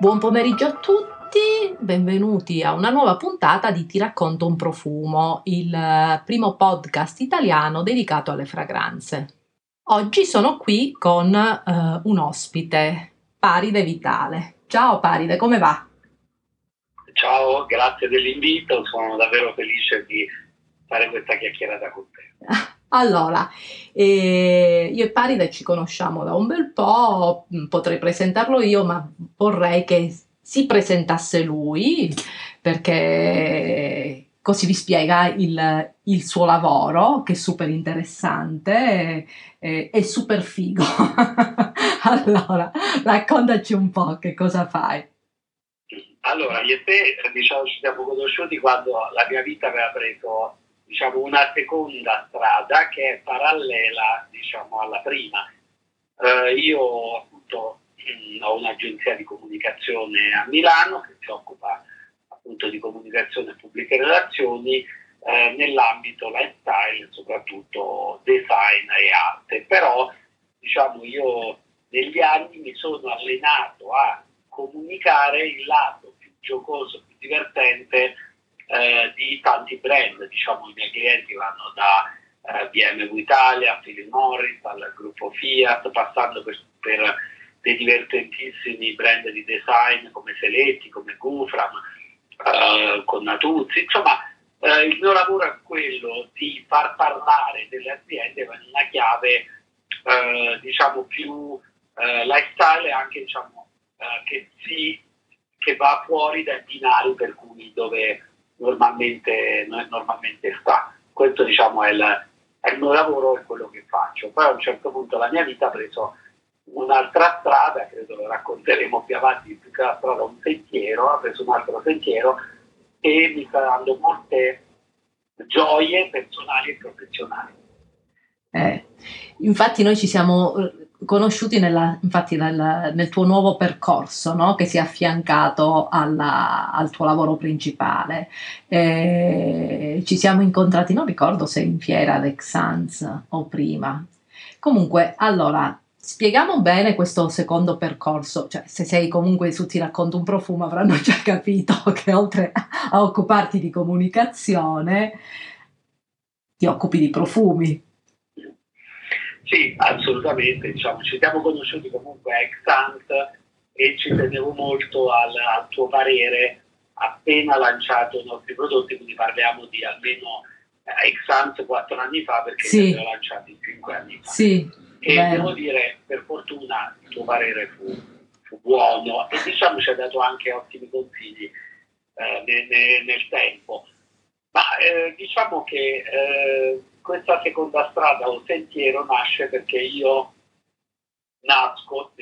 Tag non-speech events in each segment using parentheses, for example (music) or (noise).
Buon pomeriggio a tutti, benvenuti a una nuova puntata di Ti racconto un profumo, il eh, primo podcast italiano dedicato alle fragranze. Oggi sono qui con uh, un ospite, Paride Vitale. Ciao Paride, come va? Ciao, grazie dell'invito, sono davvero felice di fare questa chiacchierata con te. (laughs) Allora, eh, io e Paride ci conosciamo da un bel po', mm, potrei presentarlo io, ma vorrei che si presentasse lui, perché così vi spiega il, il suo lavoro, che è super interessante e, e super figo. (laughs) allora, raccontaci un po' che cosa fai. Allora, io e te diciamo, ci siamo conosciuti quando la mia vita aveva preso diciamo, una seconda strada che è parallela diciamo, alla prima. Eh, io appunto mm, ho un'agenzia di comunicazione a Milano che si occupa appunto di comunicazione e pubbliche relazioni eh, nell'ambito lifestyle, soprattutto design e arte. Però diciamo io negli anni mi sono allenato a comunicare il lato più giocoso, più divertente eh, di tanti brand, diciamo i miei clienti vanno da eh, BMW Italia, Philip Morris, al gruppo Fiat, passando per, per, dei divertentissimi brand di design come Seletti, come Gufram, eh, con Natuzzi, insomma eh, il mio lavoro è quello di far parlare delle aziende in una chiave eh, diciamo più eh, lifestyle anche diciamo che, si, che va fuori dai binari per cui dove normalmente, normalmente sta. Questo diciamo è il, è il mio lavoro e quello che faccio. Poi a un certo punto la mia vita ha preso un'altra strada, credo lo racconteremo più avanti, più che la strada un sentiero, ha preso un altro sentiero e mi sta dando molte gioie personali e professionali. Eh, infatti noi ci siamo conosciuti nella, infatti nel, nel, tuo nuovo percorso no? che si è affiancato alla, al tuo lavoro principale. Eh, ci siamo incontrati, non ricordo se in fiera ad Exans o prima. Comunque, allora, spieghiamo bene questo secondo percorso, cioè se sei comunque su Ti racconto un profumo avranno già capito (laughs) che oltre a occuparti di comunicazione, ti occupi di profumi. Sì, assolutamente, diciamo, ci siamo conosciuti comunque ex ante e ci tenevo molto al, al, tuo parere appena lanciato i nostri prodotti, quindi parliamo di almeno eh, ex ante quattro anni fa perché sì. li abbiamo lanciati cinque anni fa. Sì, e bello. devo dire, per fortuna il tuo parere fu, fu, buono e diciamo ci ha dato anche ottimi consigli eh, nel, nel, tempo. Ma eh, diciamo che eh, questa seconda strada o sentiero nasce perché io nasco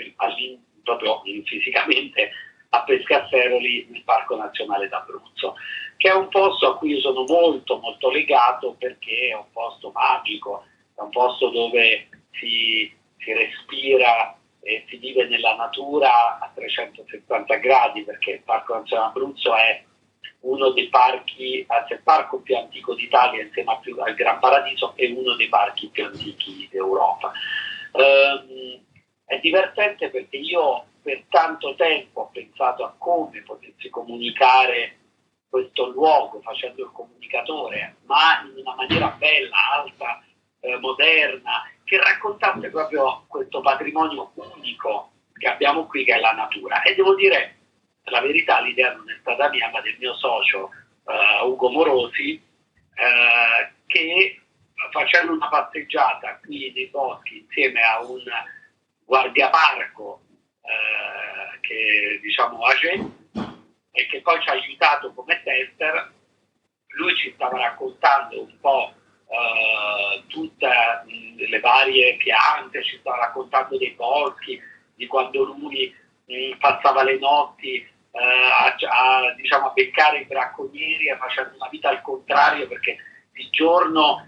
proprio fisicamente a Pescasseroli nel Parco Nazionale d'Abruzzo, che è un posto a cui io sono molto molto legato perché è un posto magico, è un posto dove si, si respira e si vive nella natura a 370 gradi perché il Parco Nazionale d'Abruzzo è uno dei parchi, anzi il parco più antico d'Italia insieme al Gran Paradiso e uno dei parchi più antichi d'Europa. Um, è divertente perché io per tanto tempo ho pensato a come potessi comunicare questo luogo facendo il comunicatore, ma in una maniera bella, alta, eh, moderna, che raccontasse proprio questo patrimonio unico che abbiamo qui, che è la natura. E devo dire la verità l'idea non è stata mia, ma del mio socio uh, Ugo Morosi, uh, che facendo una passeggiata qui nei boschi insieme a un guardiaparco uh, che diciamo Age e che poi ci ha aiutato come tester, lui ci stava raccontando un po' tutte le varie piante, ci stava raccontando dei boschi, di quando lui passava le notti eh, a, a, diciamo, a beccare i bracconieri e facendo una vita al contrario perché di giorno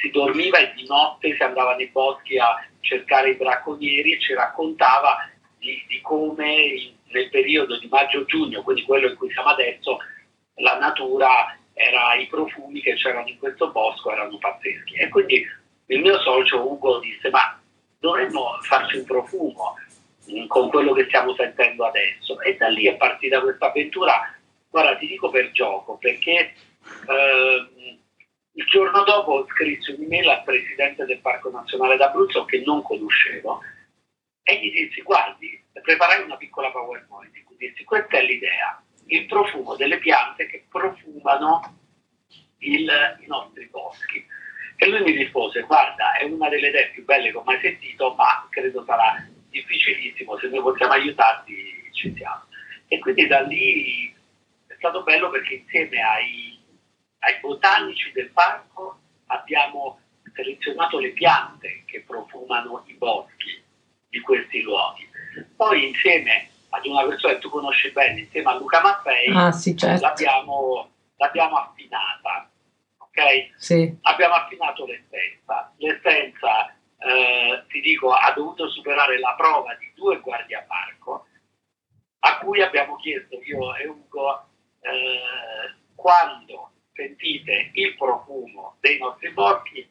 si dormiva e di notte si andava nei boschi a cercare i bracconieri e ci raccontava di, di come in, nel periodo di maggio-giugno, quindi quello in cui siamo adesso, la natura era i profumi che c'erano in questo bosco erano pazzeschi. E quindi il mio socio Ugo disse: Ma dovremmo farci un profumo con quello che stiamo sentendo adesso. E da lì è partita questa avventura, guarda ti dico per gioco, perché eh, il giorno dopo scrissi un'email al presidente del Parco Nazionale d'Abruzzo che non conoscevo e gli dissi guardi, preparai una piccola PowerPoint dissi questa è l'idea, il profumo delle piante che profumano il, i nostri boschi. E lui mi rispose, guarda, è una delle idee più belle che ho mai sentito, ma credo sarà difficilissimo, se noi possiamo aiutarti ci siamo. E quindi da lì è stato bello perché insieme ai, ai botanici del parco abbiamo selezionato le piante che profumano i boschi di questi luoghi. Poi insieme ad una persona che tu conosci bene, insieme a Luca Maffei, ah, sì, certo. l'abbiamo, l'abbiamo affinata ok? Sì. Abbiamo affinato l'essenza. L'essenza, eh, ti dico, ha dovuto superare la prova di due guardiaparco a cui abbiamo chiesto io e Ugo eh, quando sentite il profumo dei nostri boschi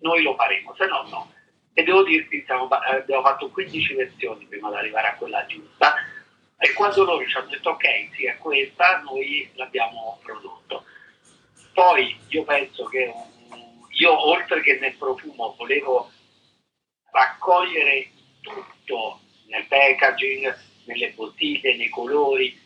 noi lo faremo, se no no. E devo dirti, siamo, eh, abbiamo fatto 15 lezioni prima di arrivare a quella giusta e quando loro ci hanno detto ok, sì è questa, noi l'abbiamo prodotto. Poi io penso che io oltre che nel profumo volevo raccogliere tutto nel packaging, nelle bottiglie, nei colori,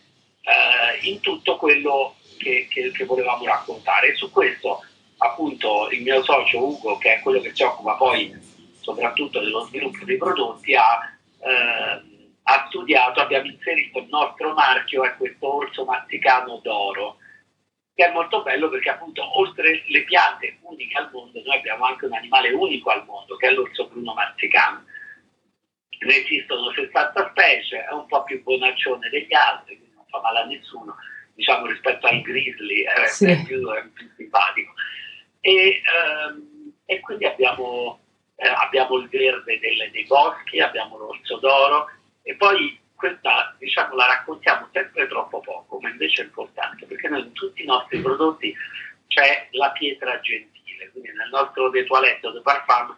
eh, in tutto quello che, che, che, volevamo raccontare. E su questo appunto il mio socio Ugo, che è quello che si occupa poi soprattutto dello sviluppo dei prodotti, ha, eh, ha studiato, abbiamo inserito il nostro marchio, è questo orso matticano d'oro che è molto bello perché appunto oltre le piante uniche al mondo noi abbiamo anche un animale unico al mondo che è l'orso bruno marzicano. Ne esistono 60 specie, è un po' più bonaccione degli altri, quindi non fa male a nessuno, diciamo rispetto al grizzly è, sì. è, più, è più, simpatico. E, ehm, e quindi abbiamo, eh, abbiamo, il verde delle, dei boschi, abbiamo l'orso d'oro e poi questa diciamo, la raccontiamo sempre troppo poco, ma invece è importante perché noi in tutti i nostri prodotti c'è la pietra gentile, quindi nel nostro de toilette de parfum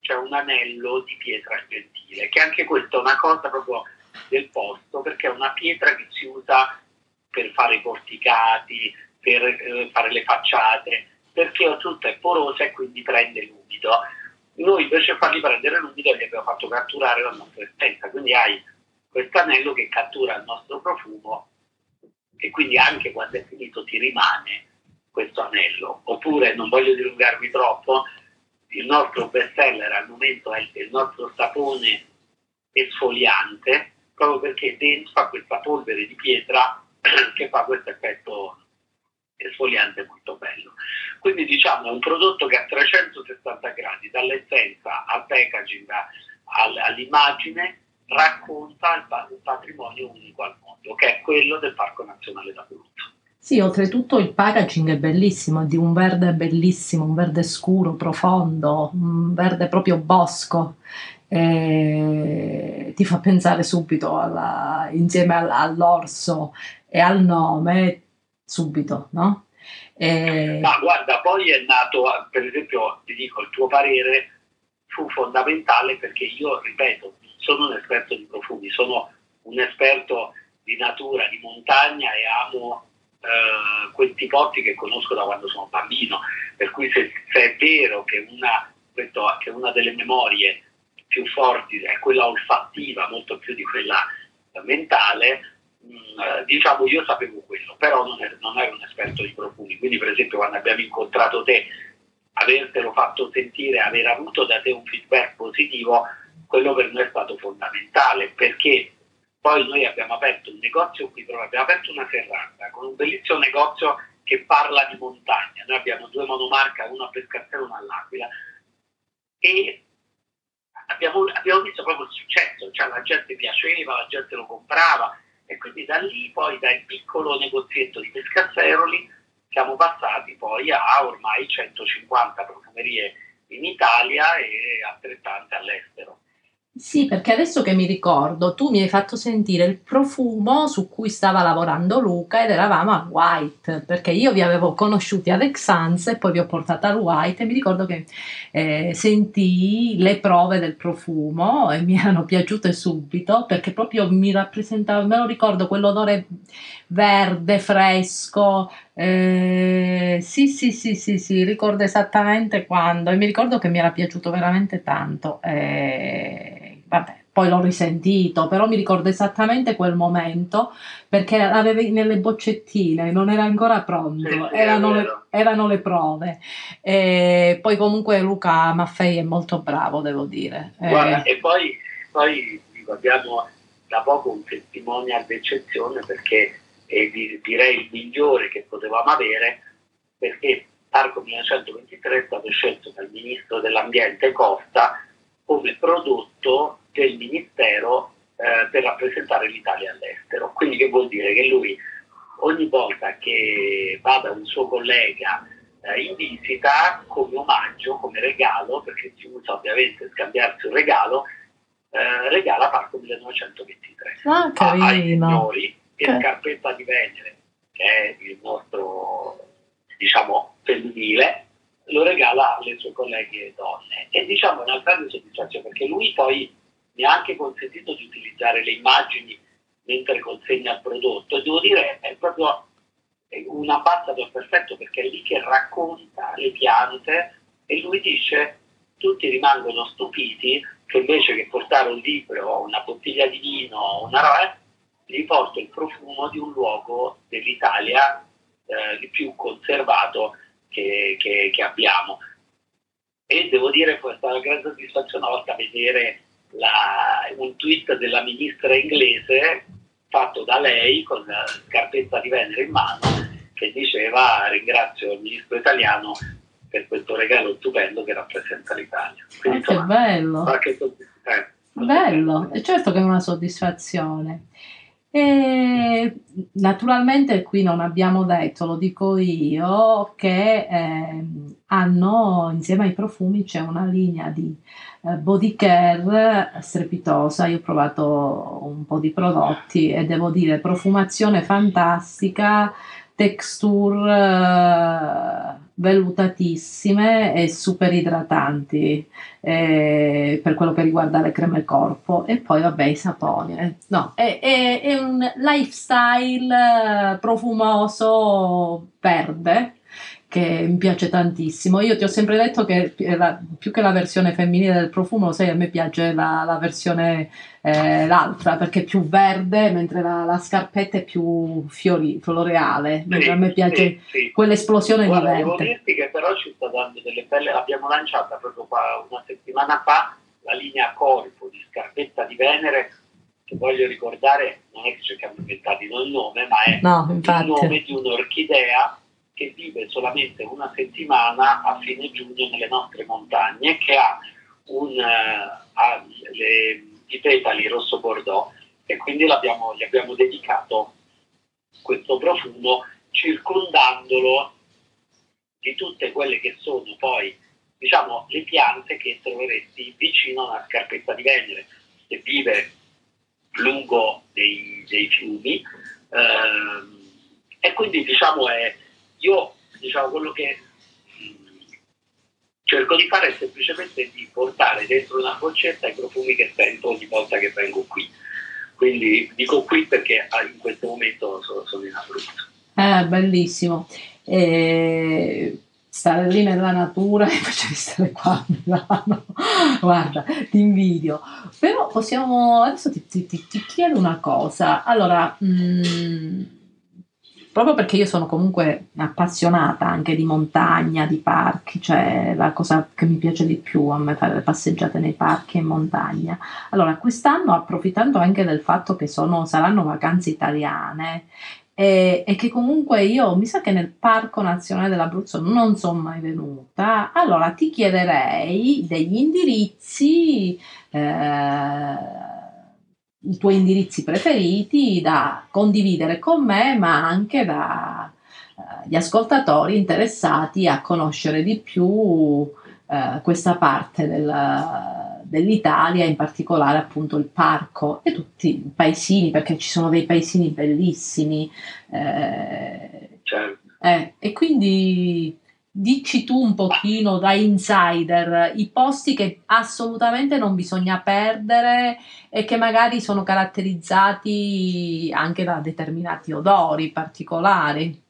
c'è un anello di pietra gentile, che anche questa è una cosa proprio del posto, perché è una pietra che si usa per fare i porticati, per eh, fare le facciate, perché oltretutto è porosa e quindi prende l'umido. Noi invece di fargli prendere l'umido gli abbiamo fatto catturare la nostra essenza, quindi hai questo anello che cattura il nostro profumo e quindi anche quando è finito ti rimane questo anello. Oppure, non voglio dilungarvi troppo, il nostro best seller al momento è il nostro sapone esfoliante, proprio perché dentro fa questa polvere di pietra (clears throat) che fa questo effetto esfoliante molto bello. Quindi diciamo è un prodotto che a 360 gradi, dall'essenza al packaging all'immagine, racconta il patrimonio unico al mondo, che è quello del Parco Nazionale d'Abruzzo. Sì, oltretutto il packaging è bellissimo, è di un verde bellissimo, un verde scuro, profondo, un verde proprio bosco. E ti fa pensare subito alla, insieme all'orso e al nome, subito, no? E... Ma guarda, poi è nato, per esempio, ti dico, il tuo parere fu fondamentale perché io, ripeto, sono un esperto di profumi, sono un esperto di natura, di montagna e amo eh, questi posti che conosco da quando sono bambino. Per cui se, se è vero che una, che una, delle memorie più forti è quella olfattiva, molto più di quella mentale, mh, mm, eh, diciamo io sapevo quello, però non ero, non ero un esperto di profumi. Quindi per esempio quando abbiamo incontrato te, avertelo fatto sentire, aver avuto da te un feedback positivo, quello per noi è stato fondamentale perché poi noi abbiamo aperto un negozio qui, però abbiamo aperto una serranda con un bellissimo negozio che parla di montagna. Noi abbiamo due monomarca, una a Pescazzaro e una all'Aquila. E abbiamo, abbiamo, visto proprio il successo, cioè la gente piaceva, la gente lo comprava e quindi da lì poi dal piccolo negozietto di Pescasseroli siamo passati poi a ormai 150 profumerie in Italia e altrettante all'estero. Sì, perché adesso che mi ricordo, tu mi hai fatto sentire il profumo su cui stava lavorando Luca ed eravamo a White, perché io vi avevo conosciuti ad Exans e poi vi ho portato al White e mi ricordo che eh, sentii le prove del profumo e mi (laughs) erano piaciute subito perché proprio mi rappresentava, me lo ricordo, quell'odore verde, fresco, eh, sì, sì, sì, sì, sì, ricordo esattamente quando e mi ricordo che mi era piaciuto veramente tanto. Eh, vabbè, poi l'ho risentito, però mi ricordo esattamente quel momento perché l'avevi nelle boccettine, non era ancora pronto, erano, le, erano, le, prove. E poi comunque Luca Maffei è molto bravo, devo dire. Guarda, eh, e poi, poi abbiamo da poco un testimonial d'eccezione perché è direi il migliore che potevamo avere perché Parco 1923 è stato scelto dal ministro dell'ambiente Costa come prodotto del Ministero eh, per rappresentare l'Italia all'estero. Quindi che vuol dire? Che lui ogni volta che va da un suo collega eh, in visita, come omaggio, come regalo, perché si usa ovviamente scambiarsi un regalo, eh, regala Parco 1923 ah, ai signori e okay. Scarpetta di Venere, che è il nostro, diciamo, femminile, lo regala alle sue colleghe donne. E diciamo una grande soddisfazione perché lui poi mi ha anche consentito di utilizzare le immagini mentre consegna il prodotto. E devo dire è proprio un ambassador perfetto perché è lì che racconta le piante e lui dice tutti rimangono stupiti che invece che portare un libro, una bottiglia di vino, o una roba, gli porto il profumo di un luogo dell'Italia eh, più conservato che, che, che abbiamo. E devo dire che è stata una grande soddisfazione una volta vedere la, un tweet della ministra inglese fatto da lei con la scarpetta di Venere in mano che diceva ringrazio il ministro italiano per questo regalo stupendo che rappresenta l'Italia. Quindi, oh, insomma, che bello! Qualche, eh, bello, è certo che è una soddisfazione. E naturalmente qui non abbiamo detto, lo dico io, che eh, hanno insieme ai profumi c'è una linea di eh, body care strepitosa. Io ho provato un po' di prodotti e devo dire profumazione fantastica, texture eh, vellutatissime e super idratanti eh, per quello che riguarda le creme corpo e poi vabbè i saponi eh. no, è, è, è, un lifestyle profumoso verde che mi piace tantissimo. Io ti ho sempre detto che la, più che la versione femminile del profumo, sai, a me piace la, la versione eh, l'altra perché è più verde, mentre la, la scarpetta è più fiori, floreale. Sì, a me piace sì, sì. quell'esplosione Guarda, di verde. Devo dirti che però ci sta dando delle belle, l'abbiamo lanciata proprio qua una settimana fa, la linea corpo di scarpetta di Venere che voglio ricordare non è che ci siamo inventati noi il nome, ma è no, il nome di un'orchidea che vive solamente una settimana a fine giugno nelle nostre montagne, che ha, un, uh, ha le, i petali rosso bordeaux e quindi gli abbiamo dedicato questo profumo circondandolo di tutte quelle che sono poi diciamo le piante che troveresti vicino a una scarpetta di Venere che vive lungo dei, dei fiumi ehm, e quindi diciamo è io, diciamo, quello che cerco di fare è semplicemente di portare dentro una boccetta i profumi che sento ogni volta che vengo qui. Quindi dico qui perché ah, in questo momento sono, in Abruzzo. Eh, bellissimo. E stare lì nella natura (laughs) e invece di stare qua a Milano. (laughs) Guarda, ti invidio. Però possiamo, adesso ti, ti, ti chiedo una cosa. Allora, mh, mm, proprio perché io sono comunque appassionata anche di montagna, di parchi, cioè la cosa che mi piace di più a me fare le passeggiate nei parchi e in montagna. Allora, quest'anno approfittando anche del fatto che sono, saranno vacanze italiane e, e, che comunque io mi sa che nel Parco Nazionale dell'Abruzzo non sono mai venuta, allora ti chiederei degli indirizzi. Eh, i tuoi indirizzi preferiti da condividere con me, ma anche dagli eh, ascoltatori interessati a conoscere di più eh, questa parte del, dell'Italia, in particolare appunto il parco e tutti i paesini, perché ci sono dei paesini bellissimi. Eh, certo. eh, e quindi dici tu un pochino da insider i posti che assolutamente non bisogna perdere e che magari sono caratterizzati anche da determinati odori particolari.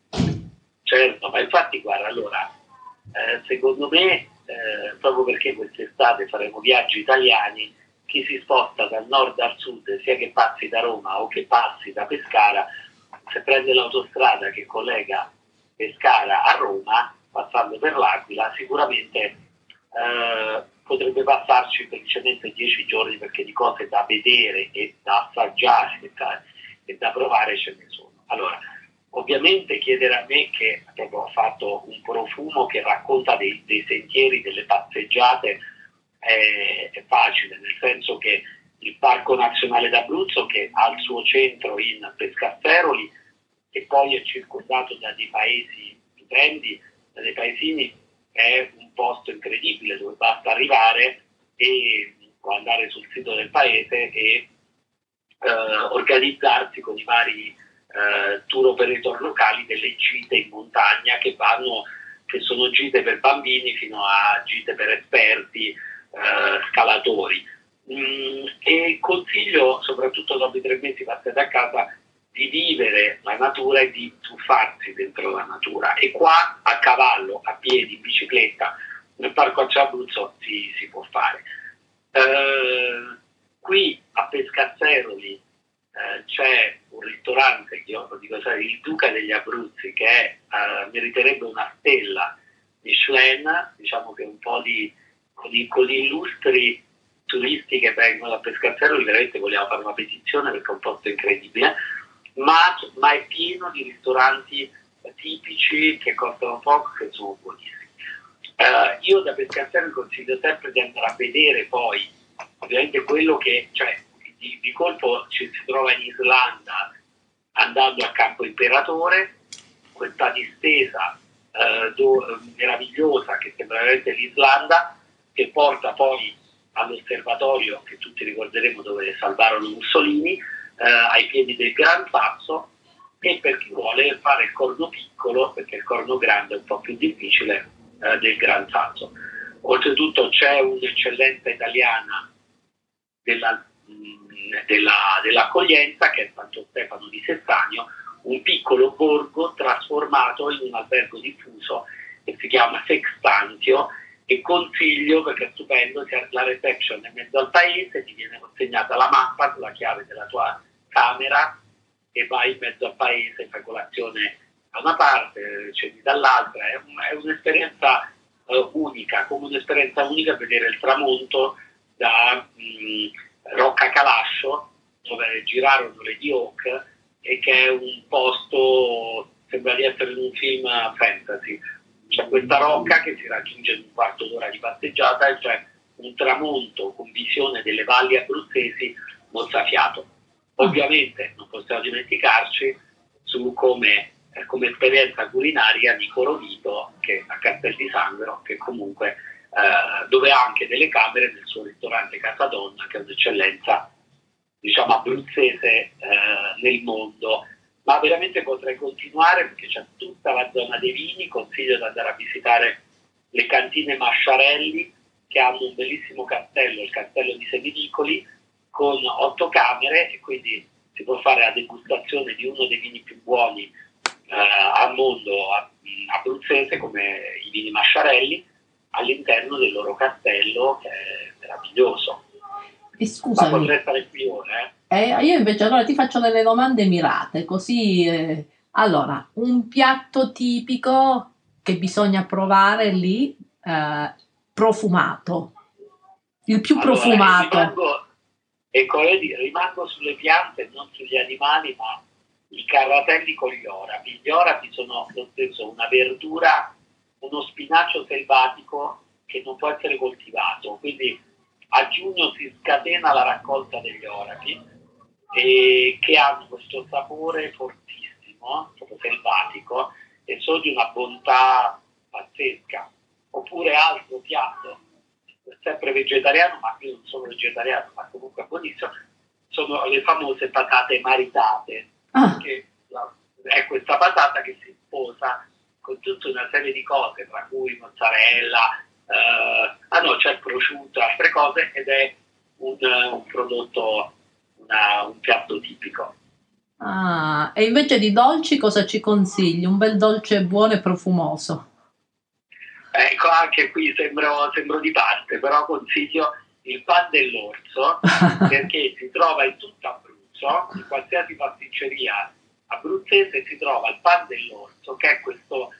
Certo, ma infatti guarda, allora, eh, secondo me, eh, proprio perché quest'estate faremo viaggi italiani, chi si sposta dal nord al sud, sia che passi da Roma o che passi da Pescara, se prende l'autostrada che collega Pescara a Roma, passando per l'Aquila, sicuramente eh, potrebbe passarci felicemente dieci giorni perché di cose da vedere e da assaggiare e da, e da provare ce ne sono. Allora, ovviamente chiedere a me che proprio ho fatto un profumo che racconta dei, dei sentieri, delle passeggiate, è, è, facile, nel senso che il Parco Nazionale d'Abruzzo, che ha il suo centro in Pescasseroli e poi è circondato da dei paesi stupendi, dei paesini è un posto incredibile dove basta arrivare e andare sul sito del paese e eh, organizzarsi con i vari eh, tour operator locali delle gite in montagna che vanno che sono gite per bambini fino a gite per esperti, eh, scalatori. Mm, e consiglio, soprattutto dopo i tre mesi passati a casa, di vivere la natura e di tuffarsi dentro la natura. E qua a cavallo, a piedi, in bicicletta, nel parco Acciabruzzo si, si può fare. Eh, qui a Pescazzeroli eh, c'è un ristorante io dico, sai, il Duca degli Abruzzi, che è, eh, meriterebbe una stella Michelin, diciamo che un po' di con, i, con gli illustri turisti che vengono da Pescazzeroli, veramente vogliamo fare una petizione perché è un posto incredibile ma, ma è pieno di ristoranti tipici che costano poco che sono buonissimi. Uh, io da pescazione consiglio sempre di andare a vedere poi, ovviamente quello che, cioè, di, di colpo ci si trova in Islanda andando a Campo Imperatore, questa distesa uh, do, meravigliosa che sembra veramente l'Islanda, che porta poi all'osservatorio che tutti ricorderemo dove salvarono Mussolini, eh, ai piedi del Gran Sasso e per chi vuole fare il corno piccolo, perché il corno grande è un po' più difficile, eh, del Gran Sasso. Oltretutto c'è un'eccellenza italiana della, della, dell'accoglienza che è Santo Stefano di Sestagno, un piccolo borgo trasformato in un albergo diffuso che si chiama Sextantio e consiglio perché è stupendo, la reception è in mezzo al paese, ti viene consegnata la mappa con la chiave della tua camera e vai in mezzo al paese, fai colazione da una parte, scendi dall'altra, è, un, è un'esperienza uh, unica, come un'esperienza unica vedere il tramonto da mh, mm, Rocca Calascio, dove girarono le di Oak e che è un posto, sembra di essere in un film fantasy. C'è questa rocca che si raggiunge in un quarto d'ora di passeggiata e c'è un tramonto con visione delle valli abruzzesi mozzafiato. Ovviamente non possiamo dimenticarci su come, eh, come esperienza culinaria di Corovito che a Castel di Sangro, che comunque eh, dove ha anche delle camere nel suo ristorante Casadonna, che è un'eccellenza diciamo abruzzese eh, nel mondo. Ma veramente potrei continuare perché c'è tutta la zona dei vini, consiglio di andare a visitare le cantine Masciarelli che hanno un bellissimo castello, il castello di Semidicoli, con otto camere e quindi si può fare la degustazione di uno dei vini più buoni eh, al mondo abruzzese come i vini Masciarelli all'interno del loro castello che è meraviglioso. E scusami, Ma potrei stare qui ora. Eh? Eh, io invece allora ti faccio delle domande mirate, così... Eh, allora, un piatto tipico che bisogna provare lì, eh, profumato. Il più allora, profumato. Rimango, e dire, rimango sulle piante, non sugli animali, ma i carratelli con gli orapi. Gli orapi sono lo stesso una verdura, uno spinacio selvatico che non può essere coltivato, quindi a giugno si scatena la raccolta degli orapi che hanno questo sapore fortissimo, proprio selvatico, e sono di una bontà pazzesca. Oppure altro piatto, sempre vegetariano, ma io non sono vegetariano, ma comunque buonissimo, sono le famose patate maritate, ah. che è questa patata che si sposa con tutta una serie di cose, tra cui mozzarella, eh, ah no, c'è il prosciutto, altre cose, ed è un, un prodotto, una, un piatto tipico. Ah, e invece di dolci cosa ci consigli? Un bel dolce buono e profumoso. Ecco, anche qui sembro, sembro di parte, però consiglio il pan dell'orso (laughs) perché si trova in tutta Abruzzo, in qualsiasi pasticceria abruzzese si trova il pan dell'orso, che è questo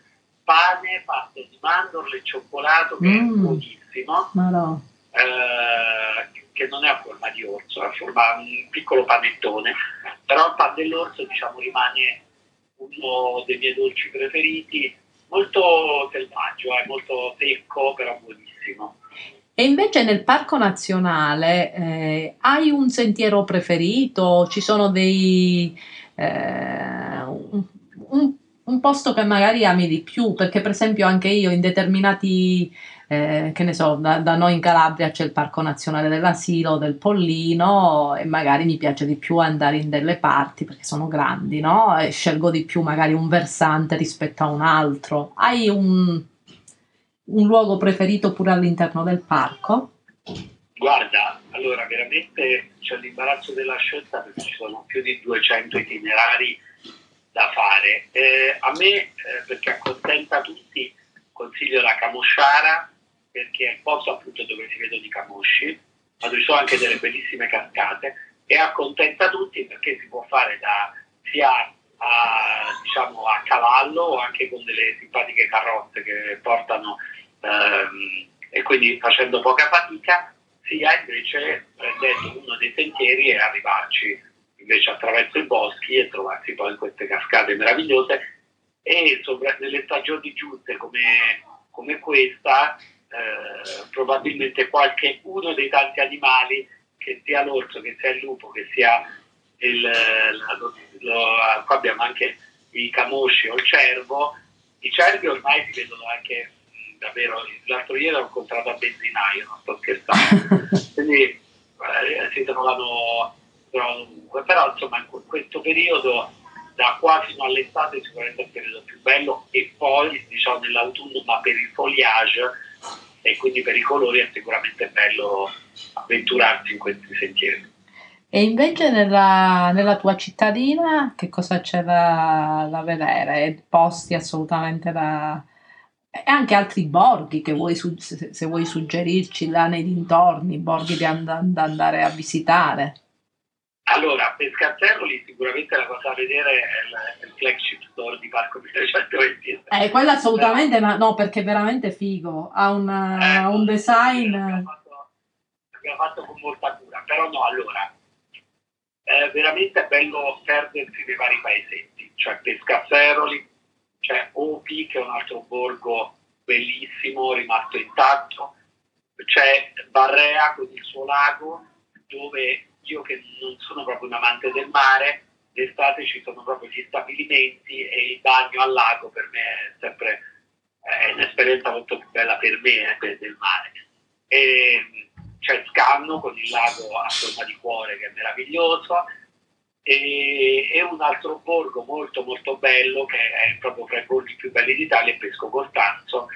pane fatto di mandorle e cioccolato che mm. è buonissimo. No. Eh, che non è a forma di orso, è a forma di un piccolo panettone, però il pan dell'orso diciamo rimane uno dei miei dolci preferiti, molto selvaggio, è molto secco, però buonissimo. E invece nel Parco Nazionale eh, hai un sentiero preferito? Ci sono dei... Eh, un, un, posto che magari ami di più? Perché per esempio anche io in determinati eh, che ne so, da, da, noi in Calabria c'è il Parco Nazionale dell'Asilo, del Pollino e magari mi piace di più andare in delle parti perché sono grandi, no? E scelgo di più magari un versante rispetto a un altro. Hai un, un luogo preferito pure all'interno del parco? Guarda, allora veramente c'è l'imbarazzo della scelta perché ci sono più di 200 itinerari da fare. Eh, a me, eh, perché accontenta tutti, consiglio la Camosciara perché è il posto appunto dove si vedono i camosci, ma dove ci sono anche delle bellissime cascate e accontenta tutti perché si può fare da, sia a, diciamo, a cavallo o anche con delle simpatiche carrozze che portano ehm, e quindi facendo poca fatica, sia invece prendendo uno dei sentieri e arrivarci invece attraverso i boschi e trovarsi poi in queste cascate meravigliose e sopra, nelle stagioni giuste come, come questa eh, probabilmente qualche uno dei tanti animali, che sia l'orso, che sia il lupo, che sia il, lo, lo, qua abbiamo anche i camosci o il cervo, i cervi ormai si vedono anche davvero, l'altro ieri ho incontrato a benzinaio, non sto scherzando, (laughs) quindi eh, si trovano, trovano, però insomma in questo periodo da qua fino all'estate sicuramente è il periodo più bello e poi diciamo nell'autunno ma per il foliage e quindi per i colori è sicuramente bello avventurarsi in questi sentieri. E invece nella, nella tua cittadina che cosa c'è da, da vedere? Posti assolutamente da... e anche altri borghi che vuoi, se, vuoi suggerirci là nei dintorni, borghi da andare a visitare. Allora, Pescazzelli sicuramente la cosa da vedere è il, il flagship store di Parco 1920. Eh, quella assolutamente, ma no, perché è veramente figo, ha un, eh, un design... L'abbiamo fatto, l'abbiamo fatto, con molta cura, però no, allora, eh, veramente è bello perdersi nei vari paesetti, cioè Pescazzelli, c'è Opi che è un altro borgo bellissimo, rimasto intatto, c'è Barrea con il suo lago, dove io che non sono proprio un amante del mare, d'estate ci sono proprio gli stabilimenti e il bagno al lago per me è sempre è un'esperienza molto più bella per me eh, del mare. E c'è Scanno con il lago a forma di cuore che è meraviglioso e, e, un altro borgo molto molto bello che è proprio fra i borghi più belli d'Italia Pesco Costanzo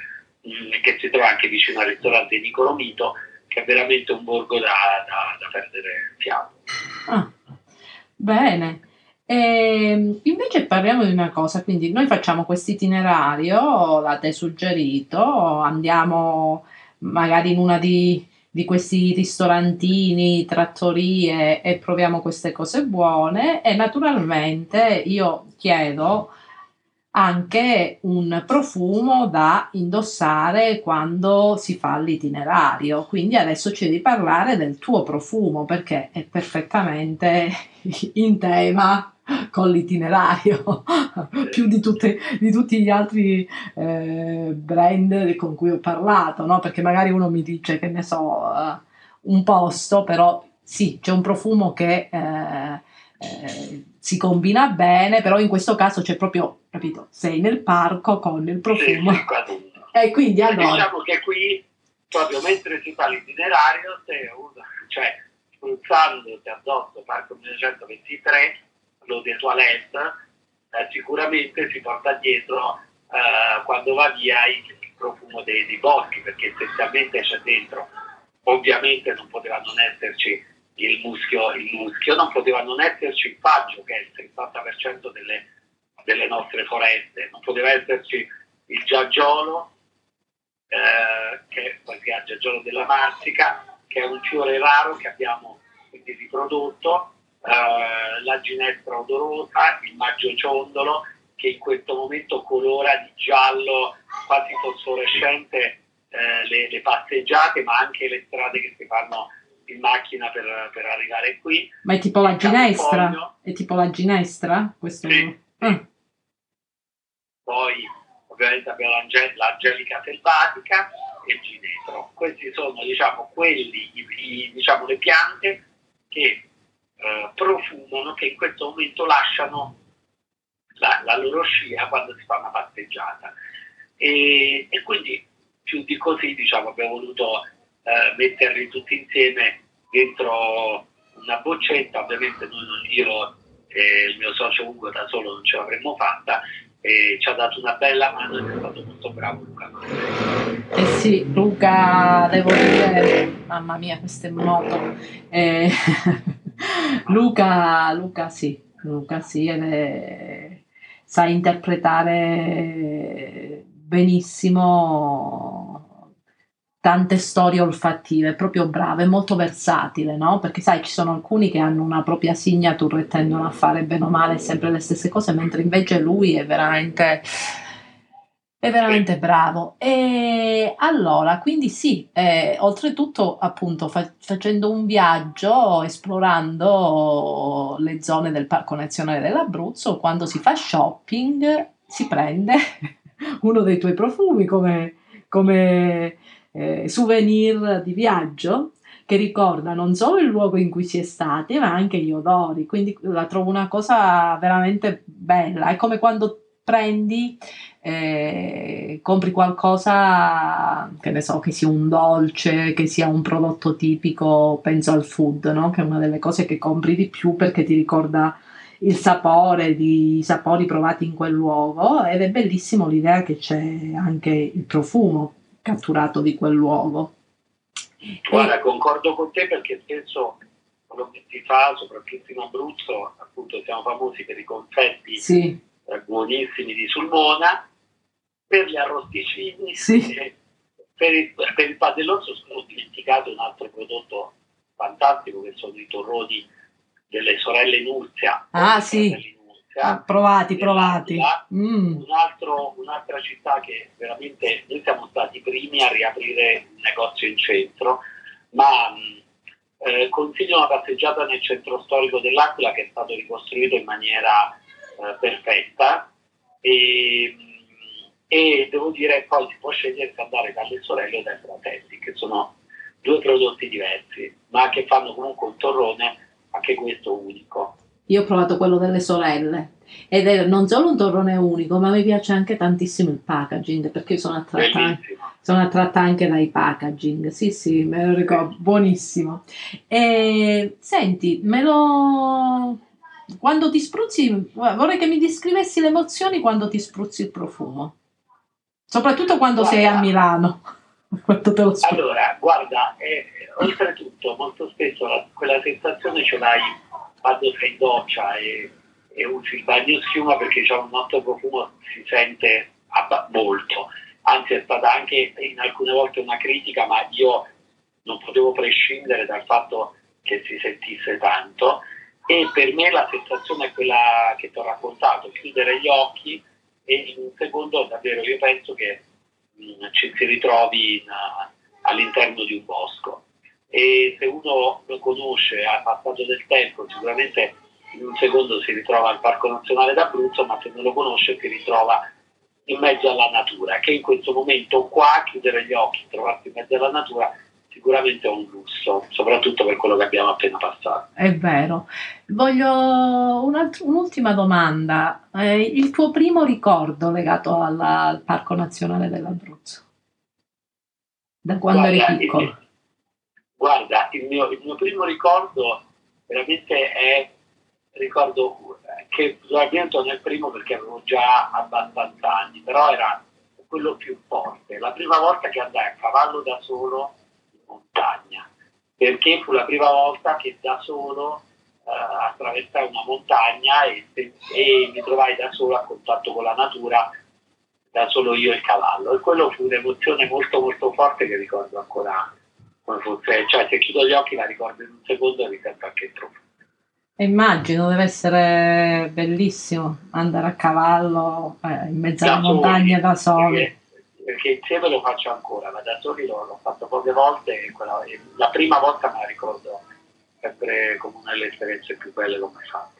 mh, mm, che si trova anche vicino al ristorante Nicolo Mito che è veramente un borgo da, da, da perdere fiato. Ah, bene. E ehm, invece parliamo di una cosa, quindi noi facciamo questo itinerario, l'avete suggerito, andiamo magari in una di, di, questi ristorantini, trattorie e proviamo queste cose buone e naturalmente io chiedo anche un profumo da indossare quando si fa l'itinerario. Quindi adesso ci devi parlare del tuo profumo perché è perfettamente (laughs) in tema con l'itinerario (laughs) più di, tutte, di, tutti gli altri eh, brand con cui ho parlato, no? perché magari uno mi dice che ne so uh, un posto, però sì, c'è un profumo che eh, eh, si combina bene, però in questo caso c'è proprio, capito, sei nel parco con il profumo. Sì, (laughs) e quindi allora... Diciamo che qui proprio mentre si fa l'itinerario, se uno, cioè spruzzandoti addosso Parco 1923, lo de toilette, eh, sicuramente si porta dietro eh, quando va via il, profumo dei, dei boschi, perché essenzialmente c'è dentro, ovviamente non poteva non esserci il muschio, il muschio, non poteva non esserci il faggio, che è il 60% delle, delle nostre foreste, non poteva esserci il giaggiolo, eh, che ha il giaggiolo della Marsica, che è un fiore raro che abbiamo quindi riprodotto, eh, la ginestra odorosa, il maggio ciondolo, che in questo momento colora di giallo quasi fosforescente eh, le, le, passeggiate, ma anche le strade che si fanno in macchina per, per arrivare qui. Ma è tipo la ginestra? È tipo la ginestra? Questo... Sì. Mm. Poi ovviamente abbiamo l'angelica selvatica e il ginetro. Questi sono diciamo, quelli, i, diciamo, le piante che eh, profumano, che in questo momento lasciano la, la, loro scia quando si fa una passeggiata. E, e quindi più di così diciamo, abbiamo voluto eh, metterli tutti insieme dentro una boccetta, ovviamente noi non io e il mio socio Ugo da solo non ce l'avremmo fatta e ci ha dato una bella mano ed è stato molto bravo Luca. Eh sì, Luca, devo dire, mamma mia, questo è moto. Eh, (laughs) Luca, Luca sì, Luca sì, è, sa interpretare benissimo tante storie olfattive, proprio brave, molto versatile, no? Perché sai, ci sono alcuni che hanno una propria signature e tendono a fare bene o male sempre le stesse cose, mentre invece lui è veramente è veramente bravo. E allora, quindi sì, eh, oltretutto, appunto, fa- facendo un viaggio, esplorando le zone del Parco Nazionale dell'Abruzzo, quando si fa shopping, si prende (laughs) uno dei tuoi profumi come, come eh, souvenir di viaggio che ricorda non solo il luogo in cui si è stati, ma anche gli odori. Quindi la trovo una cosa veramente bella. È come quando prendi, eh, compri qualcosa, che ne so, che sia un dolce, che sia un prodotto tipico, penso al food, no? che è una delle cose che compri di più perché ti ricorda il sapore, i sapori provati in quel luogo ed è bellissimo l'idea che c'è anche il profumo catturato di quel luogo. Guarda, e... concordo con te perché spesso quello che si fa, soprattutto in Abruzzo, appunto siamo famosi per i confetti sì. eh, buonissimi di Sulmona, per gli arrosticini, sì. per, il, per il padellozzo ho dimenticato un altro prodotto fantastico che sono i torroni delle sorelle Nuzia. Ah sì, Ah, provati, provati. Mm. Un altro, un'altra città che veramente noi siamo stati i primi a riaprire un negozio in centro, ma mm, eh, consiglio una passeggiata nel centro storico dell'Aquila che è stato ricostruito in maniera eh, perfetta e, mm, e, devo dire poi si può scegliere se andare dalle sorelle o dai fratelli, che sono due prodotti diversi, ma che fanno comunque un torrone anche questo unico. Io ho provato quello delle sorelle ed è non solo un torrone unico, ma mi piace anche tantissimo il packaging perché sono attratta, sono attratta anche dai packaging. Sì, sì, me lo ricordo, buonissimo. E senti, me lo quando ti spruzzi, vorrei che mi descrivessi le emozioni quando ti spruzzi il profumo, soprattutto quando guarda, sei a Milano. (laughs) allora, guarda, eh, oltretutto, molto spesso la, quella sensazione ce l'hai sei in doccia e, e usi il bagno schiuma perché c'è un nostro profumo si sente molto. Anzi è stata anche in alcune volte una critica, ma io non potevo prescindere dal fatto che si sentisse tanto e per me la sensazione è quella che ti ho raccontato, chiudere gli occhi e in un secondo davvero io penso che mh, mm, ci si ritrovi in, all'interno di un bosco e se uno lo conosce, ha passato del tempo, sicuramente in un secondo si ritrova al Parco Nazionale d'Abruzzo, ma se non lo conosce si ritrova in mezzo alla natura, che in questo momento qua, chiudere gli occhi, trovarsi in mezzo alla natura, sicuramente è un lusso, soprattutto per quello che abbiamo appena passato. È vero. Voglio un'ultima domanda. Eh, il tuo primo ricordo legato alla, al Parco Nazionale dell'Abruzzo? Da quando guarda, eri piccolo? Guarda, il mio, il mio primo ricordo veramente è, ricordo che probabilmente non è il primo perché avevo già abbastanza anni, però era quello più forte. La prima volta che andai a cavallo da solo in montagna, perché fu la prima volta che da solo uh, attraversai una montagna e, e, mi trovai da solo a contatto con la natura, da solo io e il cavallo. E quello fu un'emozione molto molto forte che ricordo ancora come fosse, cioè se chiudo gli occhi la ricordo in un secondo e mi sento anche troppo. Immagino, deve essere bellissimo andare a cavallo eh, in mezzo alla montagna da soli. Perché, perché insieme lo faccio ancora, ma da soli l'ho, l'ho fatto poche volte e, quella, la prima volta me la ricordo sempre come una delle esperienze più belle che ho mai fatto.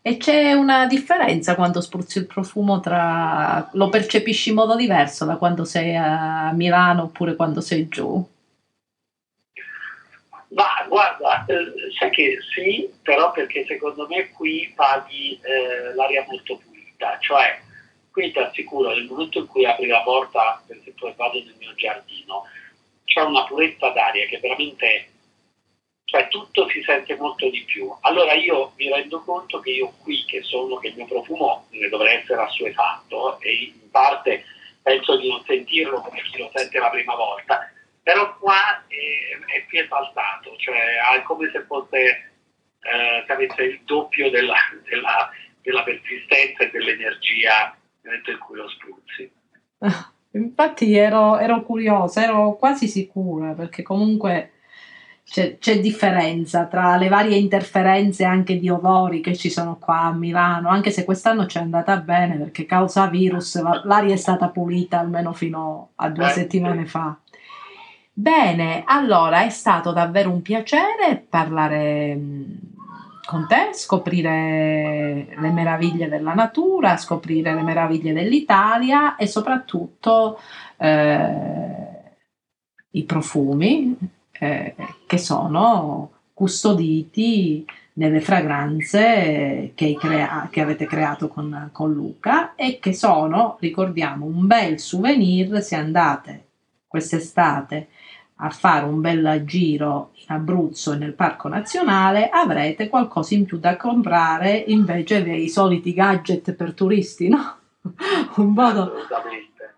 E c'è una differenza quando spruzzi il profumo tra... lo percepisci in modo diverso da quando sei a Milano oppure quando sei giù? Ma guarda, eh, sai che sì, però perché secondo me qui paghi eh, l'aria molto pulita, cioè qui ti assicuro nel momento in cui apri la porta, per esempio vado nel mio giardino, c'è una purezza d'aria che veramente, cioè tutto si sente molto di più. Allora io mi rendo conto che io qui che sono, che il mio profumo ne dovrà essere assuefatto e in parte penso di non sentirlo come chi lo sente la prima volta, però qua è, è più esaltato, cioè è come se fosse eh, se avesse il doppio della, della, della persistenza e dell'energia nel momento in cui lo spruzzi. (laughs) Infatti ero, ero curiosa, ero quasi sicura perché comunque c'è, c'è, differenza tra le varie interferenze anche di odori che ci sono qua a Milano, anche se quest'anno ci è andata bene perché causa virus l'aria è stata pulita almeno fino a due eh, settimane sì. fa. Bene, allora è stato davvero un piacere parlare con te, scoprire le meraviglie della natura, scoprire le meraviglie dell'Italia e soprattutto eh, i profumi eh, che sono custoditi nelle fragranze che, crea- che avete creato con, con Luca e che sono, ricordiamo, un bel souvenir se andate quest'estate a fare un bel giro in Abruzzo e nel Parco Nazionale, avrete qualcosa in più da comprare invece dei soliti gadget per turisti, no? (laughs) un, modo,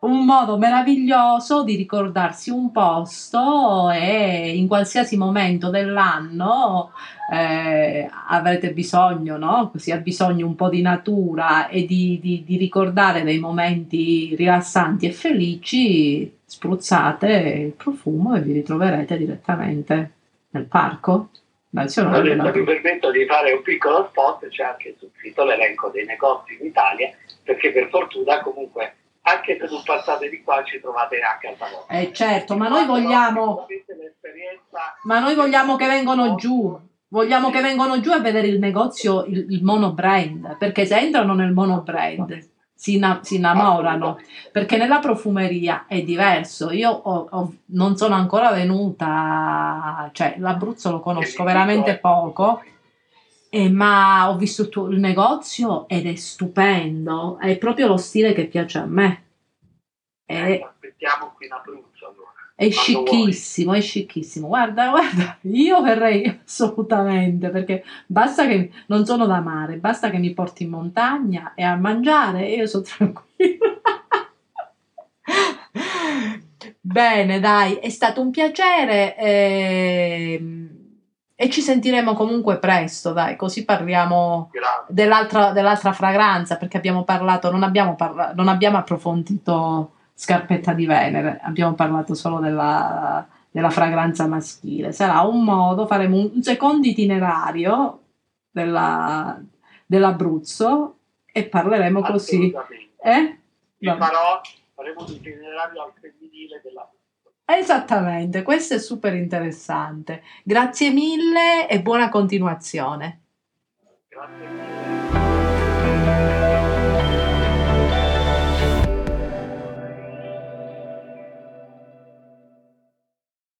un modo meraviglioso di ricordarsi un posto e in qualsiasi momento dell'anno eh, avrete bisogno, no? Si ha bisogno un po' di natura e di, di, di ricordare dei momenti rilassanti e felici spruzzate il profumo e vi ritroverete direttamente nel parco nazionale. Allora, mi permetto di fare un piccolo spot, c'è anche sul sito l'elenco dei negozi in Italia, perché per fortuna comunque anche se non passate di qua ci trovate a casa vostra. Eh certo, ma noi vogliamo ma noi vogliamo che vengano giù. Vogliamo che vengano giù a vedere il negozio, il, il mono brand, perché se entrano nel mono brand si, si, innamorano perché nella profumeria è diverso. Io ho, ho, non sono ancora venuta, cioè l'Abruzzo lo conosco veramente poco, eh, ma ho visto il, negozio ed è stupendo, è proprio lo stile che piace a me. È, eh, aspettiamo qui in Abruzzo allora. È scicchissimo, è scicchissimo. Guarda, guarda, io verrei assolutamente perché basta che non sono da mare, basta che mi porti in montagna e a mangiare e io sono tranquilla. (laughs) Bene, dai, è stato un piacere e, ehm, e ci sentiremo comunque presto, dai, così parliamo dell'altra, dell'altra, fragranza perché abbiamo parlato, non abbiamo, parla- non abbiamo approfondito scarpetta di Venere, abbiamo parlato solo della, della fragranza maschile. Sarà un modo, faremo un secondo itinerario della, dell'Abruzzo e parleremo così. Eh? Farò, faremo un itinerario al femminile dell'Abruzzo. Esattamente, questo è super interessante. Grazie mille e buona continuazione. Grazie.